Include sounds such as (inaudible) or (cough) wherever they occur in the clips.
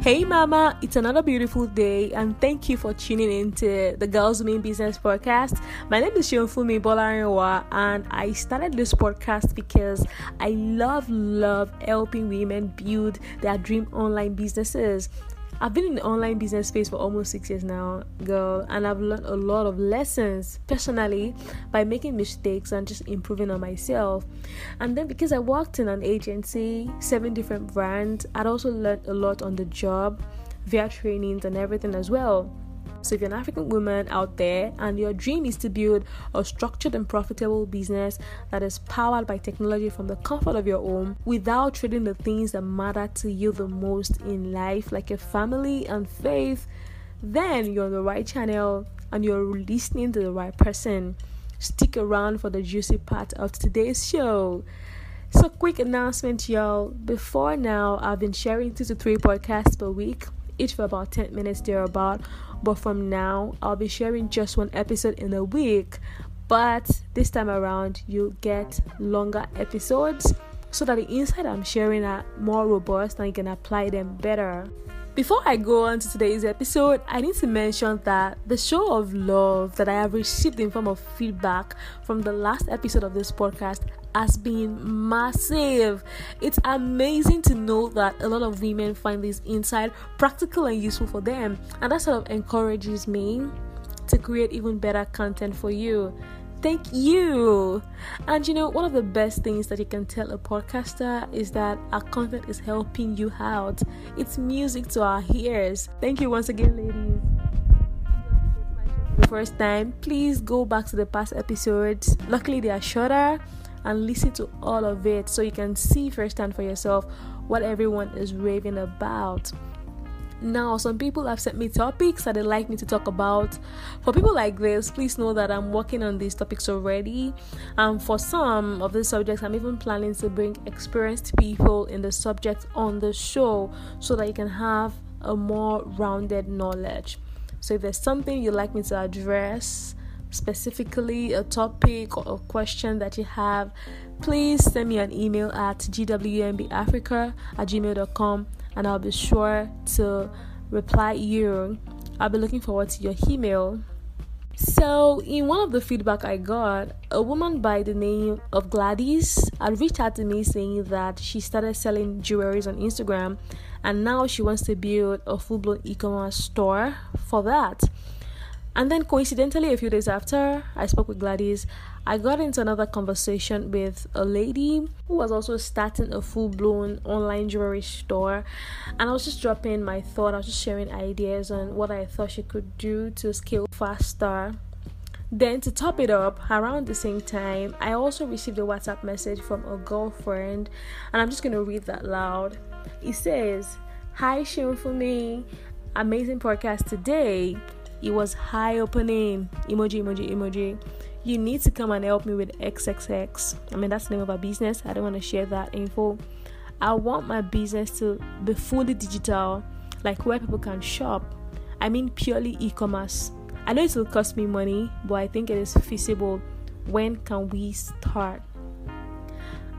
Hey, Mama, it's another beautiful day, and thank you for tuning into the Girls Mean Business podcast. My name is Shionfumi Bolarinwa, and I started this podcast because I love, love helping women build their dream online businesses. I've been in the online business space for almost six years now, girl, and I've learned a lot of lessons personally by making mistakes and just improving on myself. And then because I worked in an agency, seven different brands, I'd also learned a lot on the job via trainings and everything as well. So, if you're an African woman out there and your dream is to build a structured and profitable business that is powered by technology from the comfort of your home without trading the things that matter to you the most in life, like your family and faith, then you're on the right channel and you're listening to the right person. Stick around for the juicy part of today's show. So, quick announcement, y'all. Before now, I've been sharing two to three podcasts per week, each for about 10 minutes thereabout but from now, I'll be sharing just one episode in a week. But this time around, you'll get longer episodes so that the insight I'm sharing are more robust and you can apply them better. Before I go on to today's episode, I need to mention that the show of love that I have received in form of feedback from the last episode of this podcast has been massive. It's amazing to know that a lot of women find this insight practical and useful for them, and that sort of encourages me to create even better content for you. Thank you. And you know, one of the best things that you can tell a podcaster is that our content is helping you out. It's music to our ears. Thank you once again, ladies the first time, please go back to the past episodes. Luckily, they are shorter and listen to all of it so you can see firsthand for yourself what everyone is raving about. Now, some people have sent me topics that they'd like me to talk about. For people like this, please know that I'm working on these topics already. And for some of these subjects, I'm even planning to bring experienced people in the subject on the show so that you can have a more rounded knowledge. So, if there's something you'd like me to address, specifically a topic or a question that you have, please send me an email at gwmbafrica at gmail.com and I'll be sure to reply you. I'll be looking forward to your email. So, in one of the feedback I got, a woman by the name of Gladys had reached out to me saying that she started selling jewelries on Instagram and now she wants to build a full blown e commerce store for that. And then, coincidentally, a few days after I spoke with Gladys, I got into another conversation with a lady who was also starting a full blown online jewelry store. And I was just dropping my thought, I was just sharing ideas on what I thought she could do to scale faster. Then, to top it up, around the same time, I also received a WhatsApp message from a girlfriend, and I'm just going to read that loud. It says, Hi, Shionfumi. Amazing podcast today. It was high opening. Emoji, emoji, emoji. You need to come and help me with XXX. I mean, that's the name of our business. I don't want to share that info. I want my business to be fully digital, like where people can shop. I mean, purely e commerce. I know it will cost me money, but I think it is feasible. When can we start?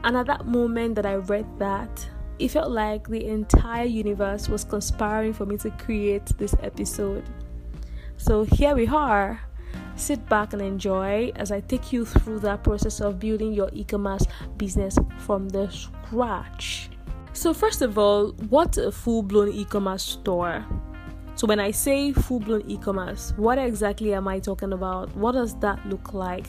And at that moment that I read that, it felt like the entire universe was conspiring for me to create this episode. So here we are. Sit back and enjoy as I take you through that process of building your e commerce business from the scratch. So, first of all, what's a full blown e commerce store? So, when I say full blown e commerce, what exactly am I talking about? What does that look like?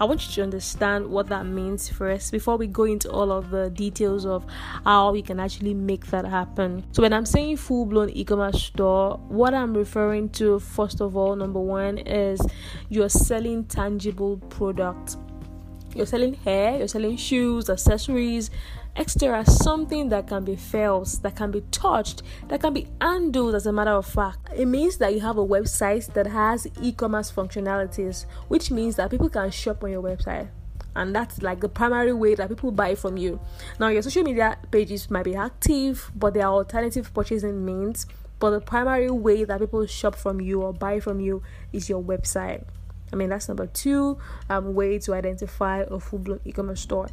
I want you to understand what that means first before we go into all of the details of how we can actually make that happen. So, when I'm saying full blown e commerce store, what I'm referring to, first of all, number one, is you're selling tangible products. You're selling hair, you're selling shoes, accessories, extra something that can be felt, that can be touched, that can be handled as a matter of fact. It means that you have a website that has e commerce functionalities, which means that people can shop on your website. And that's like the primary way that people buy from you. Now, your social media pages might be active, but there are alternative purchasing means. But the primary way that people shop from you or buy from you is your website. I mean, that's number two um, way to identify a full blown e commerce store.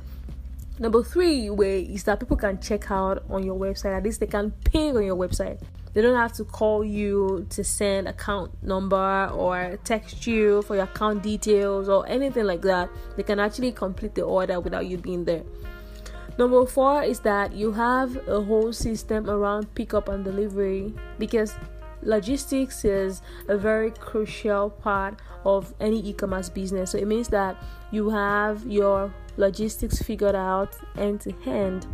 Number three way is that people can check out on your website. At least they can pay on your website. they don't have to call you to send account number or text you for your account details or anything like that they can actually complete the order without you being there number four is that you have a whole system around pickup and delivery because logistics is a very crucial part of any e-commerce business so it means that you have your logistics figured out end to end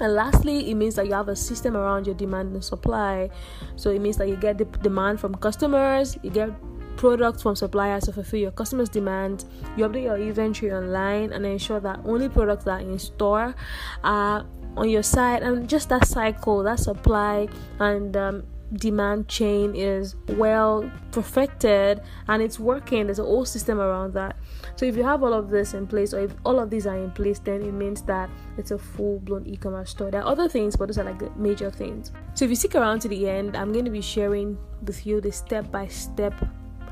and lastly, it means that you have a system around your demand and supply. So it means that you get the demand from customers, you get products from suppliers to fulfill your customers' demand. You update your inventory online and ensure that only products that are in store are on your site. And just that cycle, that supply and um, demand chain is well perfected and it's working. There's a whole system around that. So if you have all of this in place, or if all of these are in place, then it means that it's a full-blown e-commerce store. There are other things, but those are like the major things. So if you stick around to the end, I'm going to be sharing with you the step-by-step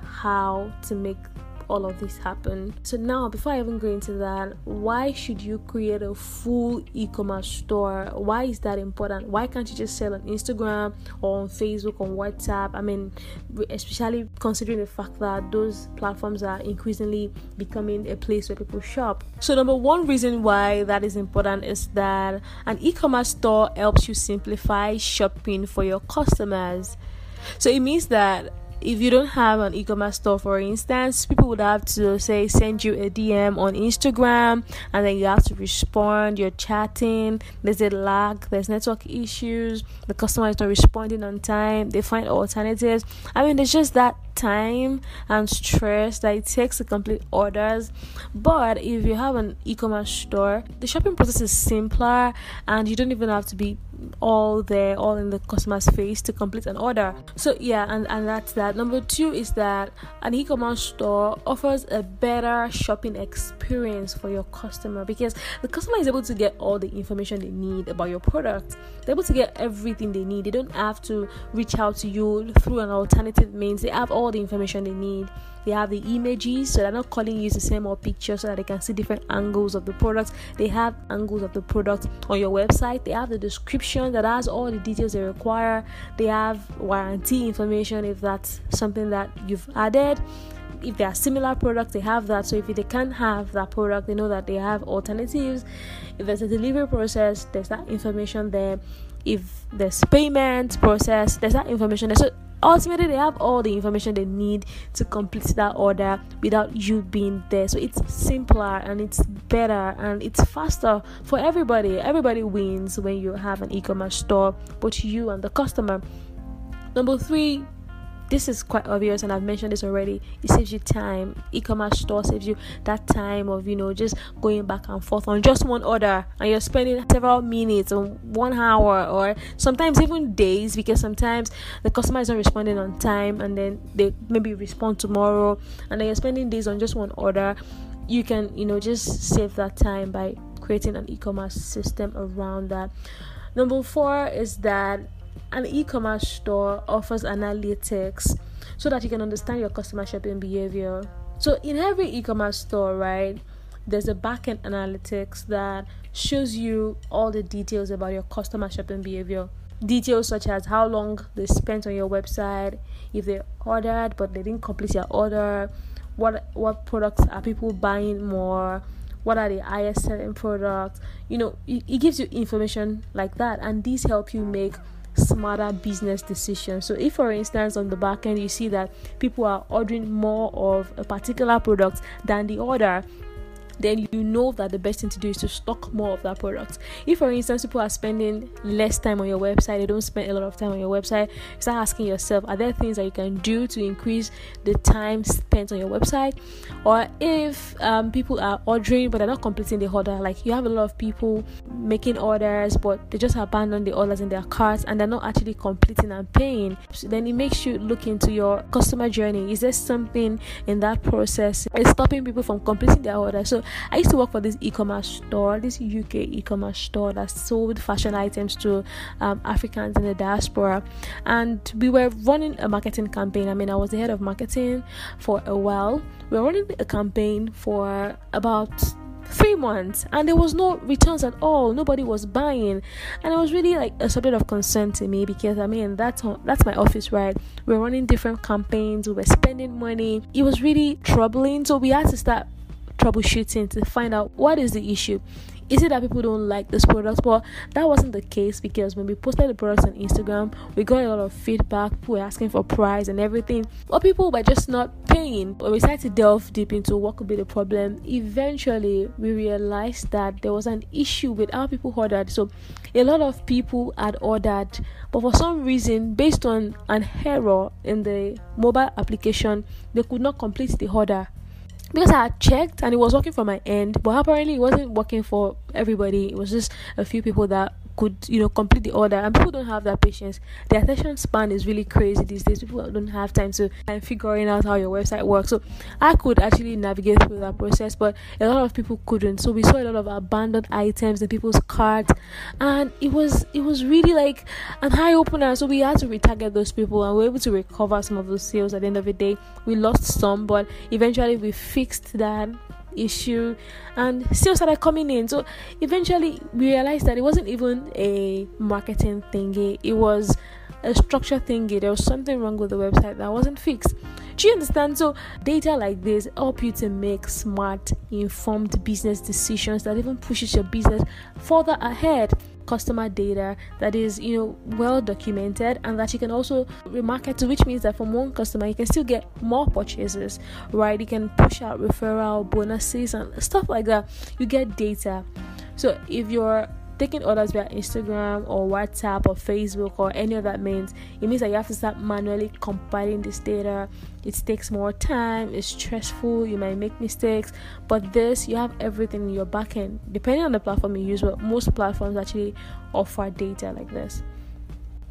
how to make all of this happen. So now, before I even go into that, why should you create a full e-commerce store? Why is that important? Why can't you just sell on Instagram or on Facebook, on WhatsApp? I mean, especially considering the fact that those platforms are increasingly becoming a place where people shop. So number one reason why that is important is that an e-commerce store helps you simplify shopping for your customers. So it means that if you don't have an e-commerce store for instance people would have to say send you a dm on instagram and then you have to respond. You're chatting. There's a lag. There's network issues. The customer is not responding on time. They find alternatives. I mean there's just that time and stress that it takes to complete orders. But if you have an e commerce store, the shopping process is simpler and you don't even have to be all there, all in the customer's face to complete an order. So, yeah, and, and that's that. Number two is that an e commerce store offers a better shopping experience for your customer because the customer is able to get all the information they need about your product. They're able to get everything they need. They don't have to reach out to you through an alternative means. They have all the information they need. They have the images, so they're not calling you to send more pictures so that they can see different angles of the product. They have angles of the product on your website. They have the description that has all the details they require. They have warranty information if that's something that you've added if they are similar products they have that so if they can't have that product they know that they have alternatives if there's a delivery process there's that information there if there's payment process there's that information there so ultimately they have all the information they need to complete that order without you being there. So it's simpler and it's better and it's faster for everybody. Everybody wins when you have an e-commerce store both you and the customer. Number three this is quite obvious and I've mentioned this already. It saves you time. E-commerce store saves you that time of you know just going back and forth on just one order and you're spending several minutes or one hour or sometimes even days because sometimes the customer is not responding on time and then they maybe respond tomorrow and then you're spending days on just one order. You can, you know, just save that time by creating an e-commerce system around that. Number four is that an e-commerce store offers analytics so that you can understand your customer shopping behavior. So in every e-commerce store, right, there's a backend analytics that shows you all the details about your customer shopping behavior. Details such as how long they spent on your website, if they ordered but they didn't complete your order, what what products are people buying more, what are the highest selling products. You know, it, it gives you information like that, and these help you make smarter business decisions. So, if for instance on the back end you see that people are ordering more of a particular product than the order, then you know that the best thing to do is to stock more of that product. If, for instance, people are spending less time on your website, they don't spend a lot of time on your website, start asking yourself, are there things that you can do to increase the time spent on your website? Or if um, people are ordering but they're not completing the order, like you have a lot of people making orders but they just abandon the orders in their carts and they're not actually completing and paying, so then it makes you look into your customer journey. Is there something in that process is stopping people from completing their order? So I used to work for this e-commerce store, this UK e-commerce store that sold fashion items to um, Africans in the diaspora, and we were running a marketing campaign. I mean, I was the head of marketing for a while. We were running a campaign for about three months and there was no returns at all. Nobody was buying. And it was really like a subject of concern to me because i mean that's that's my office right? We're running different campaigns. We were spending money. It was really troubling. So we had to start troubleshooting to find out what is the issue is it that people don't like this product? But that wasn't the case because when we posted the products on Instagram, we got a lot of feedback. People were asking for price and everything, but people were just not paying. When we started to delve deep into what could be the problem, eventually we realized that there was an issue with how people ordered. So a lot of people had ordered, but for some reason, based on an error in the mobile application, they could not complete the order because I checked and it was working for my end, but apparently it wasn't working for everybody. It was just a few people that could you know complete the order and people don't have that patience. The attention span is really crazy these days. People don't have time to and figuring out how your website works. So i could actually navigate through that process but a lot of people couldn't. So we saw a lot of abandoned items in people's carts and it was it was really like an eye opener. So we had to retarget those people and we were able to recover some of those sales at the end of the day. We lost some but eventually we fixed that issue and still started coming in. So eventually we realized that it wasn't even a marketing thingy. It was a structure thingy. There was something wrong with the website that wasn't fixed. Do you understand? So data like this help you to make smart informed business decisions that even pushes your business further ahead customer data that is you know well documented and that you can also remarket to which means that from one customer you can still get more purchases right? You can push out referral bonuses and stuff like that. You get data. So if you're taking orders via Instagram or WhatsApp or Facebook or any of that means, it means that you have to start manually compiling this data. It takes more time, it's stressful, you might make mistakes, but this you have everything in your backend. Depending on the platform you use, but most platforms actually offer data like this.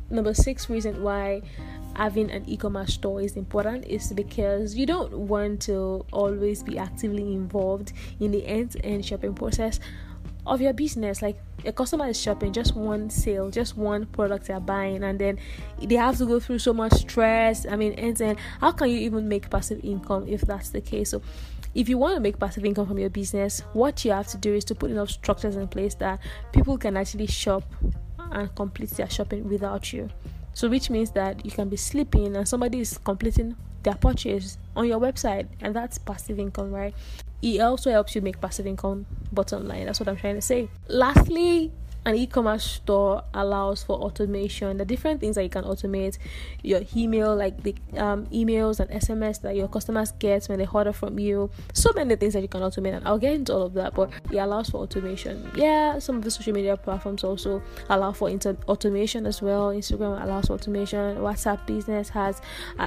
Number six reason why having an e-commerce store is important is because you don't want to always be actively involved in the end-to-end shopping process of your business. Like a customer is shopping just one sale just one product they're buying and then they have to go through so much stress. I mean and then how can you even make passive income if that's the case? So if you want to make passive income from your business what you have to do is to put enough structures in place that people can actually shop and complete their shopping without you. So which means that you can be sleeping and somebody is completing their purchase on your website and that's passive income right it also helps you make passive income bottom line. That's what i'm trying to say. Lastly an e-commerce store allows for automation. The different things that you can automate your email like the um, emails and sms that your customers get when they order from you. So many things that you can automate and i'll get into all of that but it allows for automation. Yeah some of the social media platforms also allow for inter- automation as well. Instagram allows for automation. Whatsapp business has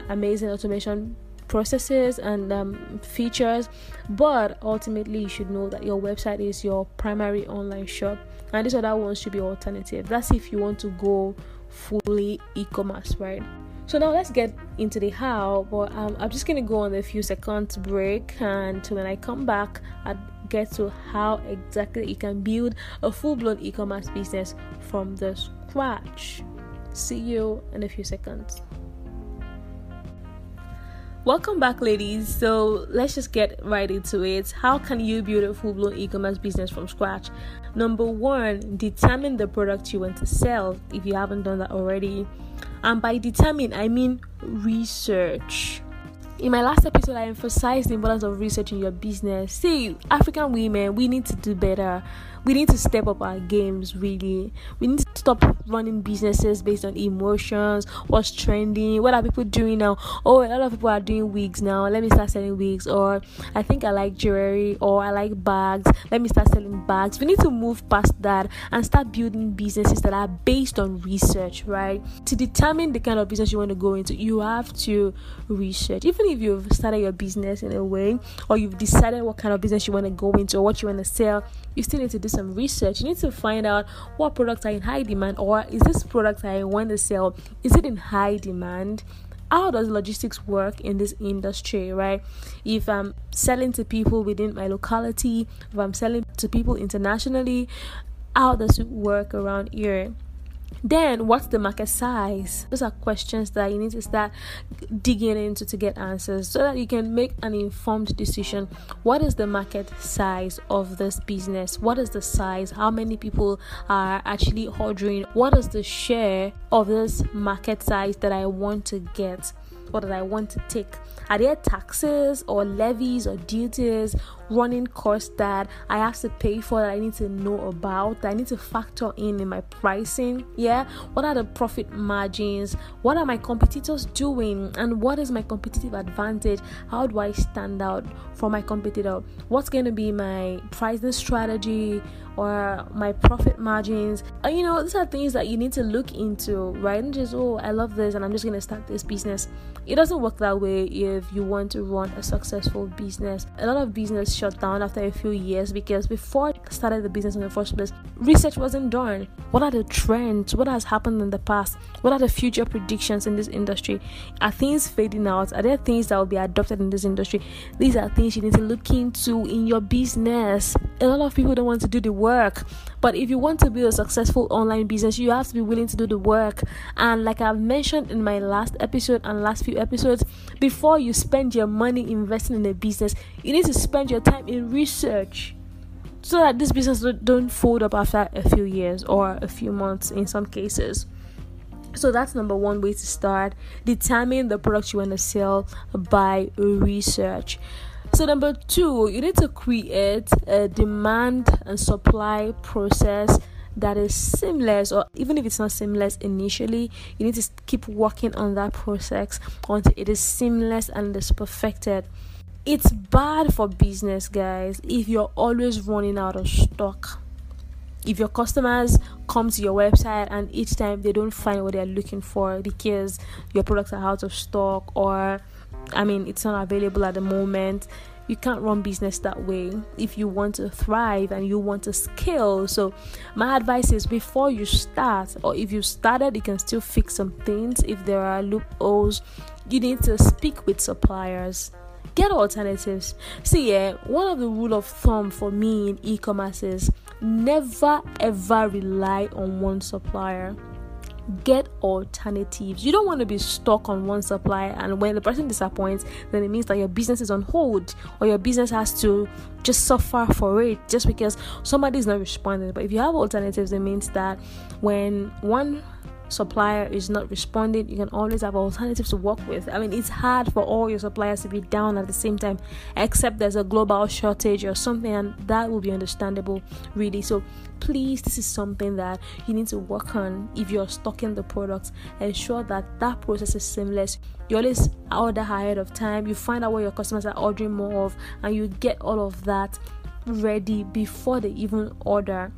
amazing automation processes and um, features but ultimately you should know that your website is your primary online shop and these other ones should be alternative. That's if you want to go fully e-commerce right? So now let's get into the how but um, i'm just gonna go on a few seconds break and when i come back i get to how exactly you can build a full-blown e-commerce business from the scratch. See you in a few seconds Welcome back, ladies. So let's just get right into it. How can you build a full blown e commerce business from scratch? Number one, determine the product you want to sell if you haven't done that already. And by determine, I mean research. In my last episode, I emphasized the importance of research in your business. See, African women, we need to do better we need to step up our games really. We need to stop running businesses based on emotions what's trending what are people doing now? Oh a lot of people are doing wigs now. Let me start selling wigs. Or i think i like jewelry. Or i like bags. Let me start selling bags. We need to move past that and start building businesses that are based on research right? To determine the kind of business you want to go into you have to research. Even if you've started your business in a way or you've decided what kind of business you want to go into or what you want to sell you still need to do some research. You need to find out what products are in high demand, or is this product I want to sell is it in high demand? How does logistics work in this industry, right? If I'm selling to people within my locality, if I'm selling to people internationally, how does it work around here? Then what's the market size? Those are questions that you need to start digging into to get answers so that you can make an informed decision. What is the market size of this business? What is the size? How many people are actually ordering? What is the share of this market size that i want to get or that I want to take? Are there taxes or levies or duties, running costs that I have to pay for that I need to know about, that I need to factor in in my pricing? Yeah, what are the profit margins? What are my competitors doing? And what is my competitive advantage? How do I stand out from my competitor? What's going to be my pricing strategy? Or my profit margins. And you know, these are things that you need to look into, right? And just, oh, I love this and I'm just going to start this business. It doesn't work that way if you want to run a successful business. A lot of business shut down after a few years because before I started the business in the first place, research wasn't done. What are the trends? What has happened in the past? What are the future predictions in this industry? Are things fading out? Are there things that will be adopted in this industry? These are things you need to look into in your business. A lot of people don't want to do the work. But if you want to build a successful online business, you have to be willing to do the work. And like I've mentioned in my last episode and last few episodes, before you spend your money investing in a business, you need to spend your time in research so that this business don't fold up after a few years or a few months in some cases. So that's number one way to start. Determine the product you want to sell by research. So, number two, you need to create a demand and supply process that is seamless, or even if it's not seamless initially, you need to keep working on that process until it is seamless and is perfected. It's bad for business, guys, if you're always running out of stock. If your customers come to your website and each time they don't find what they're looking for because your products are out of stock or I mean, it's not available at the moment. You can't run business that way if you want to thrive and you want to scale. So, my advice is before you start, or if you started, you can still fix some things. If there are loopholes, you need to speak with suppliers get alternatives. See, yeah, one of the rule of thumb for me in e-commerce is never ever rely on one supplier get alternatives. You don't want to be stuck on one supplier, and when the person disappoints, then it means that your business is on hold or your business has to just suffer for it just because somebody is not responding. But if you have alternatives, it means that when one supplier is not responding, you can always have alternatives to work with. I mean, it's hard for all your suppliers to be down at the same time, except there's a global shortage or something, and that will be understandable, really. So, please, this is something that you need to work on if you're stocking the products. Ensure that that process is seamless. You always order ahead of time, you find out what your customers are ordering more of, and you get all of that ready before they even order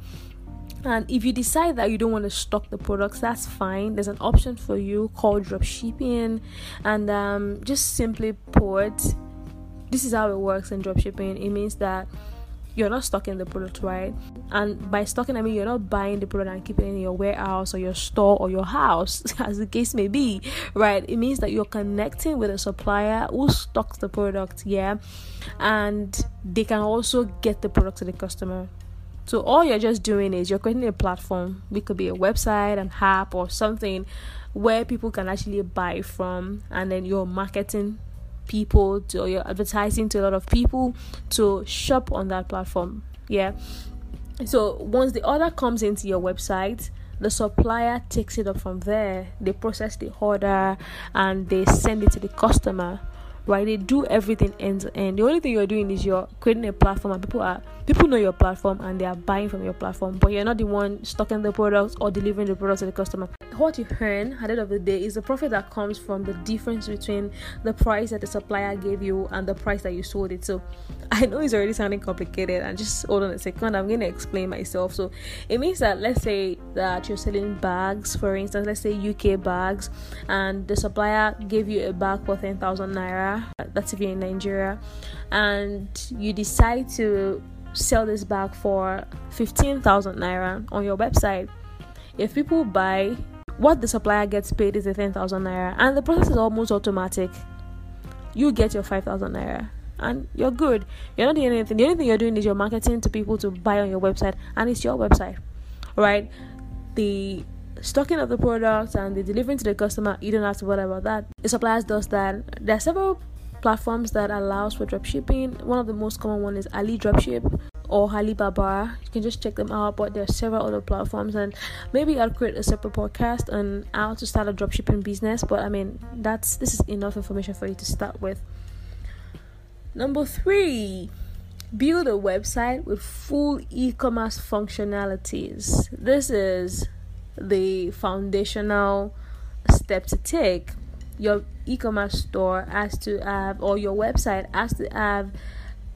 and if you decide that you don't want to stock the products, that's fine. There's an option for you called drop shipping, and um, just simply put, this is how it works in drop shipping. It means that you're not stocking the product, right? And by stocking, I mean you're not buying the product and keeping it in your warehouse or your store or your house, (laughs) as the case may be, right? It means that you're connecting with a supplier who stocks the product, yeah, and they can also get the product to the customer so all you're just doing is you're creating a platform. It could be a website, an app, or something where people can actually buy from, and then you're marketing people to, or you're advertising to a lot of people to shop on that platform. Yeah. So once the order comes into your website, the supplier takes it up from there. They process the order and they send it to the customer right? They do everything end to end. The only thing you're doing is you're creating a platform, and people are people know your platform and they are buying from your platform, but you're not the one stocking the products or delivering the products to the customer. What you earn at the end of the day is the profit that comes from the difference between the price that the supplier gave you and the price that you sold it. So (laughs) I know it's already sounding complicated, and just hold on a second. I'm going to explain myself. So it means that let's say that you're selling bags, for instance, let's say UK bags, and the supplier gave you a bag for ten thousand that's if you're in Nigeria, and you decide to sell this bag for 15,000 naira on your website. If people buy, what the supplier gets paid is the 10,000 naira, and the process is almost automatic. You get your 5,000 naira and you're good. You're not doing anything. The only thing you're doing is you're marketing to people to buy on your website, and it's your website, right? The stocking of the products and the delivering to the customer, you don't have to worry about that. The suppliers does that. There are several platforms that allows for dropshipping. One of the most common one is Ali Dropship or Alibaba. You can just check them out, but there are several other platforms, and maybe I'll create a separate podcast on how to start a dropshipping business. But I mean, that's this is enough information for you to start with. Number three, build a website with full e-commerce functionalities. This is the foundational step to take. Your e-commerce store has to have, or your website has to have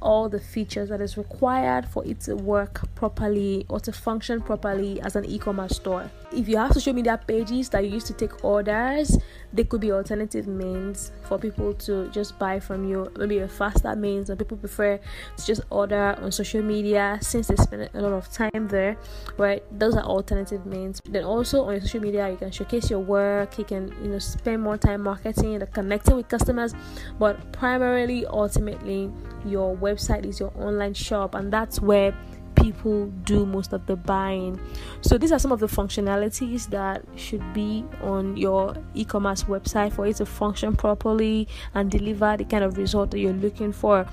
all the features that is required for it to work properly or to function properly as an e-commerce store. If you have social media pages that you use to take orders, they could be alternative means for people to just buy from you. Maybe a faster means, and people prefer to just order on social media since they spend a lot of time there. Right, those are alternative means. Then also on social media, you can showcase your work. You can you know spend more time marketing and connecting with customers, but primarily, ultimately, your website is your online shop, and that's where people do most of the buying. So these are some of the functionalities that should be on your e-commerce website for it to function properly and deliver the kind of result that you're looking for.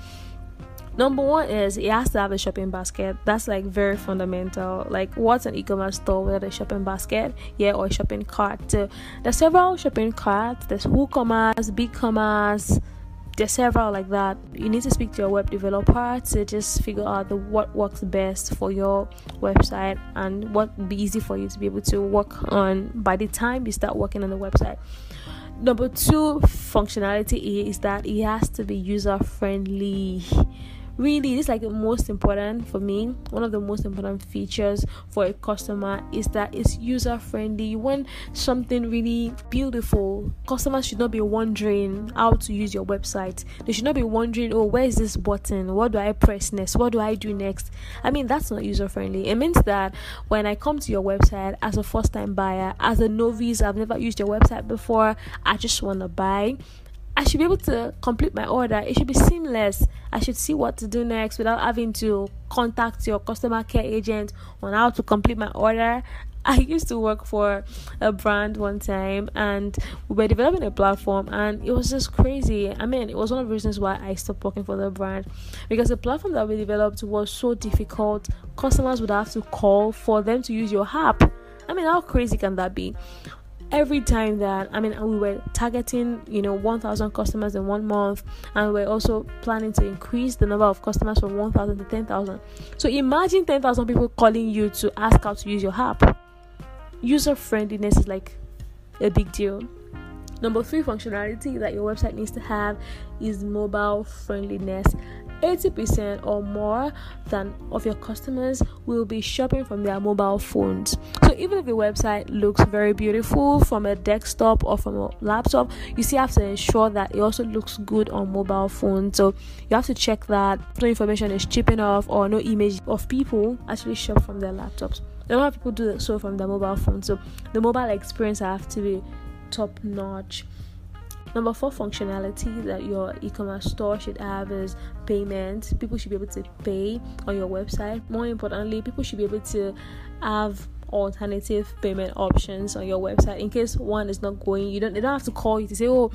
Number one is it has to have a shopping basket. That's like very fundamental. Like, what's an e-commerce store without a shopping basket? Yeah, or a shopping cart. There's several shopping carts. There's WooCommerce, BigCommerce, there's several like that. You need to speak to your web developer to just figure out the what works best for your website and what would be easy for you to be able to work on by the time you start working on the website. Number two functionality is that it has to be user friendly really this is like the most important for me. One of the most important features for a customer is that it's user friendly you want something really beautiful customers should not be wondering how to use your website. They should not be wondering oh where is this button? What do i press next? What do i do next? I mean that's not user friendly it means that when i come to your website as a first time buyer as a novice i've never used your website before i just want to buy I should be able to complete my order. It should be seamless. I should see what to do next without having to contact your customer care agent on how to complete my order. (laughs) I used to work for a brand one time and we were developing a platform and it was just crazy. I mean, it was one of the reasons why I stopped working for the brand because the platform that we developed was so difficult. Customers would have to call for them to use your app. I mean, how crazy can that be? Every time that I mean we were targeting you know 1000 customers in one month and we are also planning to increase the number of customers from 1000 to 10000 so imagine 10000 people calling you to ask how to use your app. User friendliness is like a big deal. Number 3 functionality that your website needs to have is mobile friendliness 80% or more than of your customers will be shopping from their mobile phones. So even if the website looks very beautiful from a desktop or from a laptop, you still have to ensure that it also looks good on mobile phone. So you have to check that no information is cheap enough or no image of people actually shop from their laptops. A lot of people do so from their mobile phone. So the mobile experience have to be top notch. Number four functionality that your e-commerce store should have is payment. People should be able to pay on your website. More importantly, people should be able to have alternative payment options on your website in case one is not going you don't they don't have to call you to say oh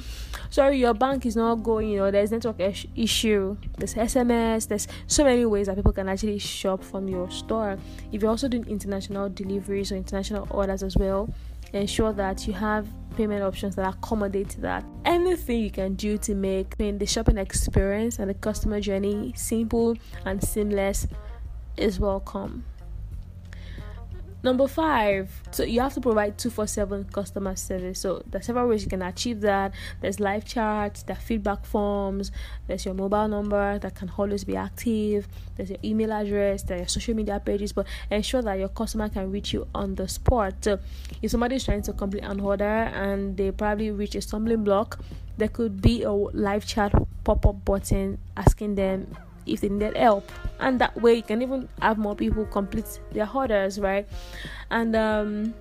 sorry your bank is not going you know there's network issue there's sms there's so many ways that people can actually shop from your store if you're also doing international deliveries or international orders as well ensure that you have payment options that accommodate that. Anything you can do to make the shopping experience and the customer journey simple and seamless is welcome. Number five, so you have to provide 247 customer service. So there's several ways you can achieve that. There's live chats, there's feedback forms, there's your mobile number that can always be active, there's your email address, there's your social media pages, but ensure that your customer can reach you on the spot. So if somebody is trying to complete an order and they probably reach a stumbling block, there could be a live chat pop-up button asking them if they needed help. And that way you can even have more people complete their orders right? And um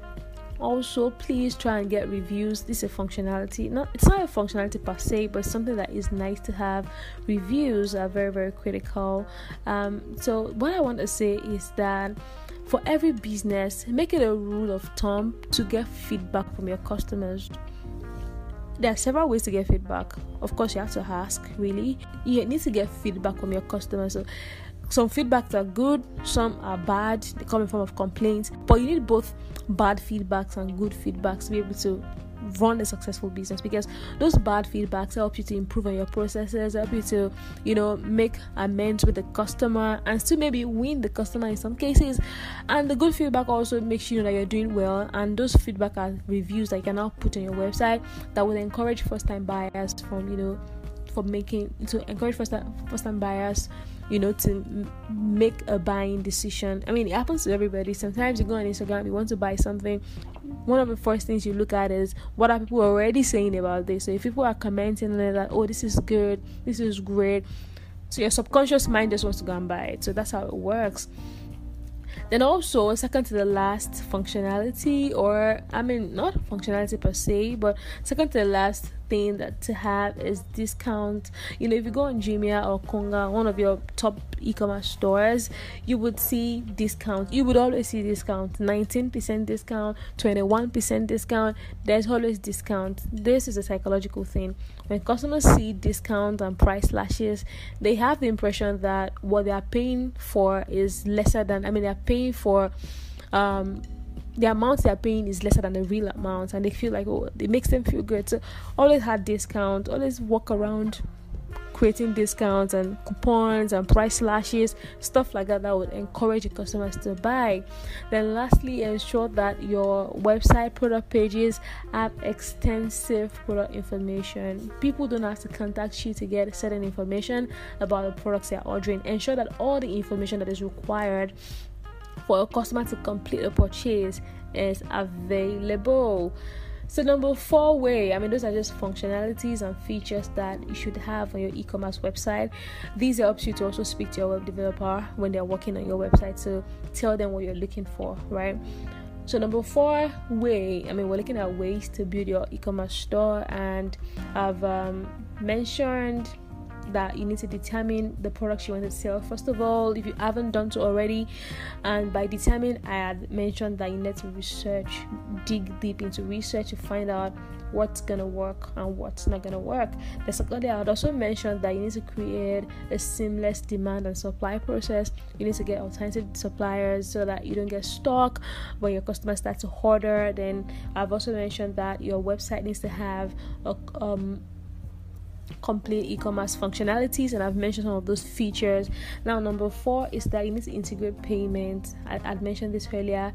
also please try and get reviews. This is a functionality. Not it's not a functionality per se but something that is nice to have. Reviews are very very critical. Um so what i want to say is that for every business, make it a rule of thumb to get feedback from your customers. There are several ways to get feedback. Of course, you have to ask, really. You need to get feedback from your customers. So, some feedbacks are good, some are bad, they come in form of complaints, but you need both bad feedbacks and good feedbacks to be able to run a successful business because those bad feedbacks help you to improve on your processes, help you to, you know, make amends with the customer and still maybe win the customer in some cases. And the good feedback also makes you know that you're doing well. And those feedback are reviews that you can now put on your website that will encourage first time buyers from, you know, for making to encourage first time first time buyers you know to make a buying decision i mean it happens to everybody sometimes you go on instagram you want to buy something one of the first things you look at is what are people already saying about this? So if people are commenting on it that oh this is good this is great so your subconscious mind just wants to go and buy it. So that's how it works. Then also second to the last functionality or i mean not functionality per se but second to the last thing that to have is discount. You know, if you go on Jumia or Konga, one of your top e-commerce stores, you would see discount. You would always see discount, 19% discount, 21% discount. There's always discount. This is a psychological thing. When customers see discount and price slashes, they have the impression that what they are paying for is lesser than. I mean, they are paying for um the amount they're paying is lesser than the real amount and they feel like oh it makes them feel good. So always have discount always walk around creating discounts and coupons and price slashes stuff like that that would encourage your customers to buy. Then lastly ensure that your website product pages have extensive product information. People don't have to contact you to get certain information about the products they're ordering. Ensure that all the information that is required for a customer to complete a purchase is available. So number four way, I mean those are just functionalities and features that you should have on your e-commerce website. These helps you to also speak to your web developer when they're working on your website to tell them what you're looking for, right? So number four way, I mean we're looking at ways to build your e-commerce store and I've um, mentioned that you need to determine the products you want to sell. First of all, if you haven't done so already, and by determine, I had mentioned that you need to research, dig deep into research to find out what's gonna work and what's not gonna work. The second I had also mentioned that you need to create a seamless demand and supply process. You need to get alternative suppliers so that you don't get stuck when your customers start to order. Then I've also mentioned that your website needs to have a um complete e-commerce functionalities and I've mentioned some of those features. Now number four is that you need to integrate payment. I, would mentioned this earlier.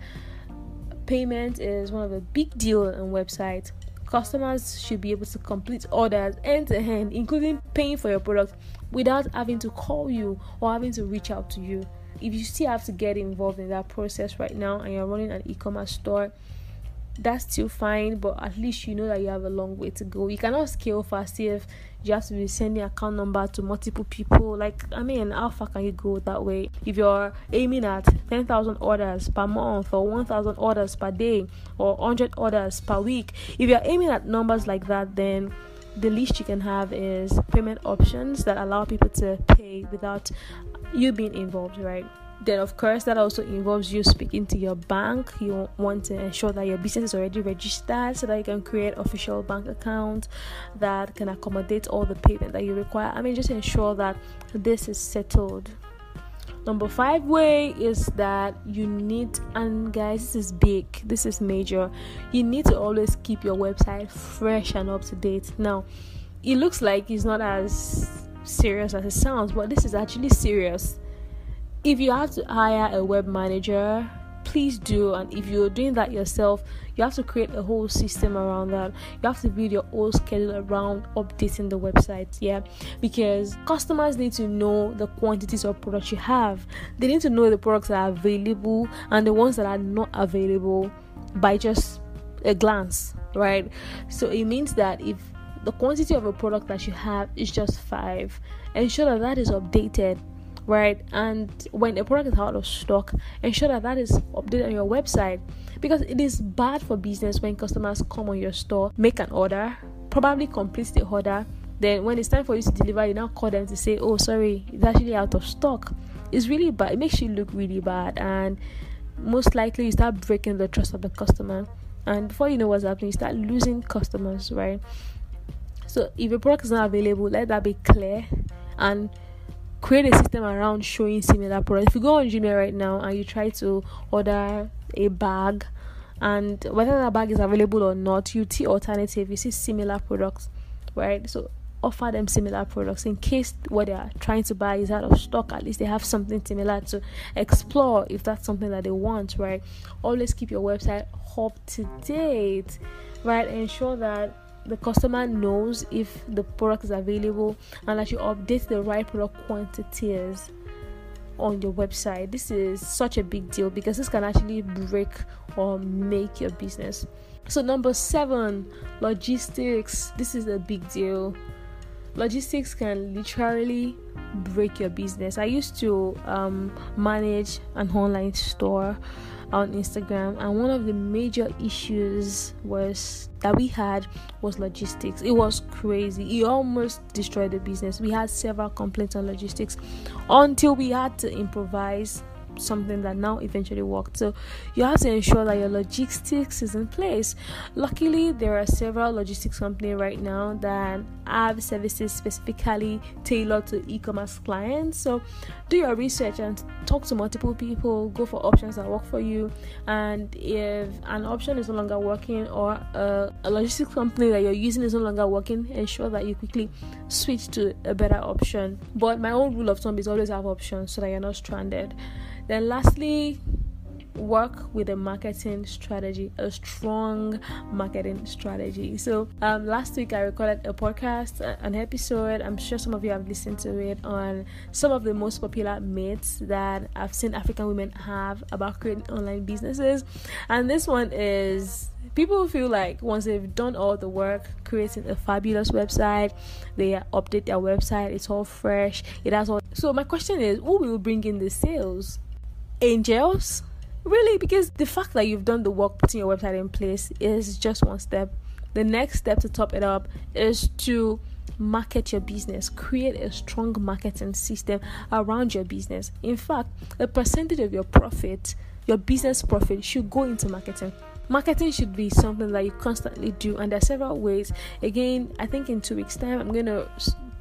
Payment is one of the big deal on websites. Customers should be able to complete orders end to end, including paying for your product without having to call you or having to reach out to you. If you still have to get involved in that process right now and you're running an e-commerce store, that's still fine, but at least you know that you have a long way to go. You cannot scale fast if you have to be sending account number to multiple people. Like, I mean, how far can you go that way? If you're aiming at 10,000 orders per month or 1,000 orders per day or 100 orders per week, if you're aiming at numbers like that, then the least you can have is payment options that allow people to pay without you being involved, right? Then of course that also involves you speaking to your bank. You want to ensure that your business is already registered so that you can create official bank account that can accommodate all the payment that you require. I mean just ensure that this is settled. Number five way is that you need and guys this is big. This is major. You need to always keep your website fresh and up to date. Now it looks like it's not as serious as it sounds but this is actually serious if you have to hire a web manager please do. And if you're doing that yourself you have to create a whole system around that. You have to build your whole schedule around updating the website yeah? Because customers need to know the quantities of products you have. They need to know the products that are available and the ones that are not available by just a glance right? So it means that if the quantity of a product that you have is just five ensure that that is updated right? And when a product is out of stock, ensure that that is updated on your website because it is bad for business when customers come on your store, make an order, probably complete the order. Then, when it's time for you to deliver, you now call them to say, Oh, sorry, it's actually out of stock. It's really bad. It makes you look really bad, and most likely you start breaking the trust of the customer and before you know what's happening you start losing customers right so if your product is not available let that be clear and create a system around showing similar products. If you go on Jumia right now and you try to order a bag and whether that bag is available or not you see alternative you see similar products right? So offer them similar products in case what they are trying to buy is out of stock at least they have something similar to explore if that's something that they want right? Always keep your website up to date right? Ensure that the customer knows if the product is available and that you update the right product quantities on your website. This is such a big deal because this can actually break or make your business. So, number seven, logistics. This is a big deal logistics can literally break your business. I used to um, manage an online store on Instagram, and one of the major issues was that we had was logistics. It was crazy. It almost destroyed the business. We had several complaints on logistics until we had to improvise something that now eventually worked. So you have to ensure that your logistics is in place. Luckily, there are several logistics companies right now that have services specifically tailored to e-commerce clients. So do your research and talk to multiple people. Go for options that work for you. And if an option is no longer working or a, a logistics company that you're using is no longer working, ensure that you quickly switch to a better option. But my own rule of thumb is always have options so that you're not stranded. Then, lastly, work with a marketing strategy, a strong marketing strategy. So, um, last week I recorded a podcast, an episode. I'm sure some of you have listened to it on some of the most popular myths that I've seen African women have about creating online businesses. And this one is people feel like once they've done all the work creating a fabulous website they update their website it's all fresh it has all so my question is who will bring in the sales angels? Really? Because the fact that you've done the work putting your website in place is just one step. The next step to top it up is to market your business, create a strong marketing system around your business. In fact, a percentage of your profit, your business profit, should go into marketing. Marketing should be something that you constantly do, and there are several ways. Again, I think in two weeks' time, I'm going to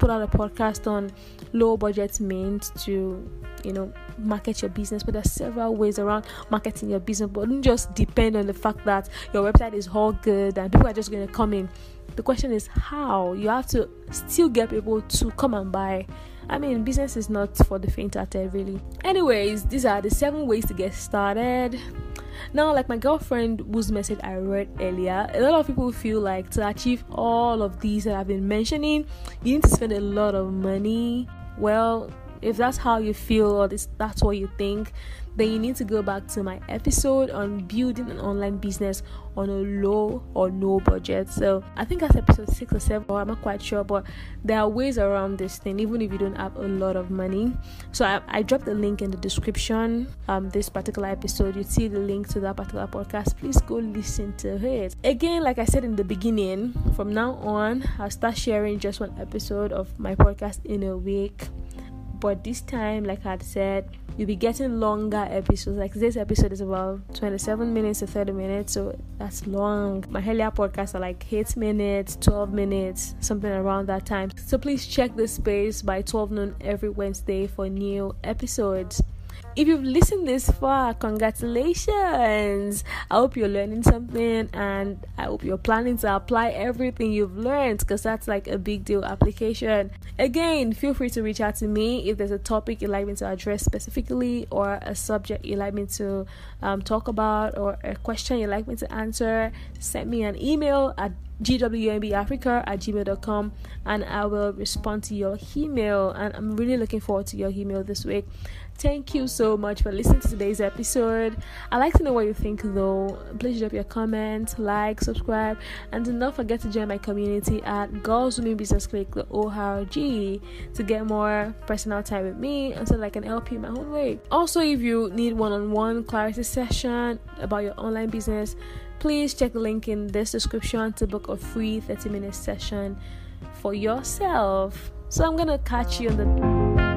put out a podcast on low budget means to you know market your business but there's several ways around marketing your business but don't just depend on the fact that your website is all good and people are just going to come in the question is how you have to still get people to come and buy I mean, business is not for the faint-hearted, really. Anyways, these are the seven ways to get started. Now, like my girlfriend whose message I read earlier, a lot of people feel like to achieve all of these that I've been mentioning, you need to spend a lot of money. Well, if that's how you feel or this, that's what you think, then you need to go back to my episode on building an online business on a low or no budget. So I think that's episode six or seven, or I'm not quite sure, but there are ways around this thing, even if you don't have a lot of money. So I, I dropped the link in the description. Um, this particular episode, you see the link to that particular podcast. Please go listen to it. Again, like I said in the beginning, from now on, I'll start sharing just one episode of my podcast in a week but this time like i said you'll be getting longer episodes. Like this episode is about 27 minutes to 30 minutes so that's long. My earlier podcasts are like 8 minutes 12 minutes something around that time. So please check the space by 12 noon every wednesday for new episodes if you've listened this far, congratulations! I hope you're learning something and I hope you're planning to apply everything you've learned because that's like a big deal application. Again, feel free to reach out to me if there's a topic you'd like me to address specifically or a subject you'd like me to um, talk about or a question you'd like me to answer. Send me an email at gwmbafrica at gmail.com and I will respond to your email. And I'm really looking forward to your email this week. Thank you so much for listening to today's episode. I'd like to know what you think though. Please drop your comment, like, subscribe, and do not forget to join my community at Girls Women Business Clique, the ORG, to get more personal time with me and so that I can help you my own way. Also, if you need one on one clarity session about your online business, please check the link in this description to book a free 30 minute session for yourself. So I'm gonna catch you on the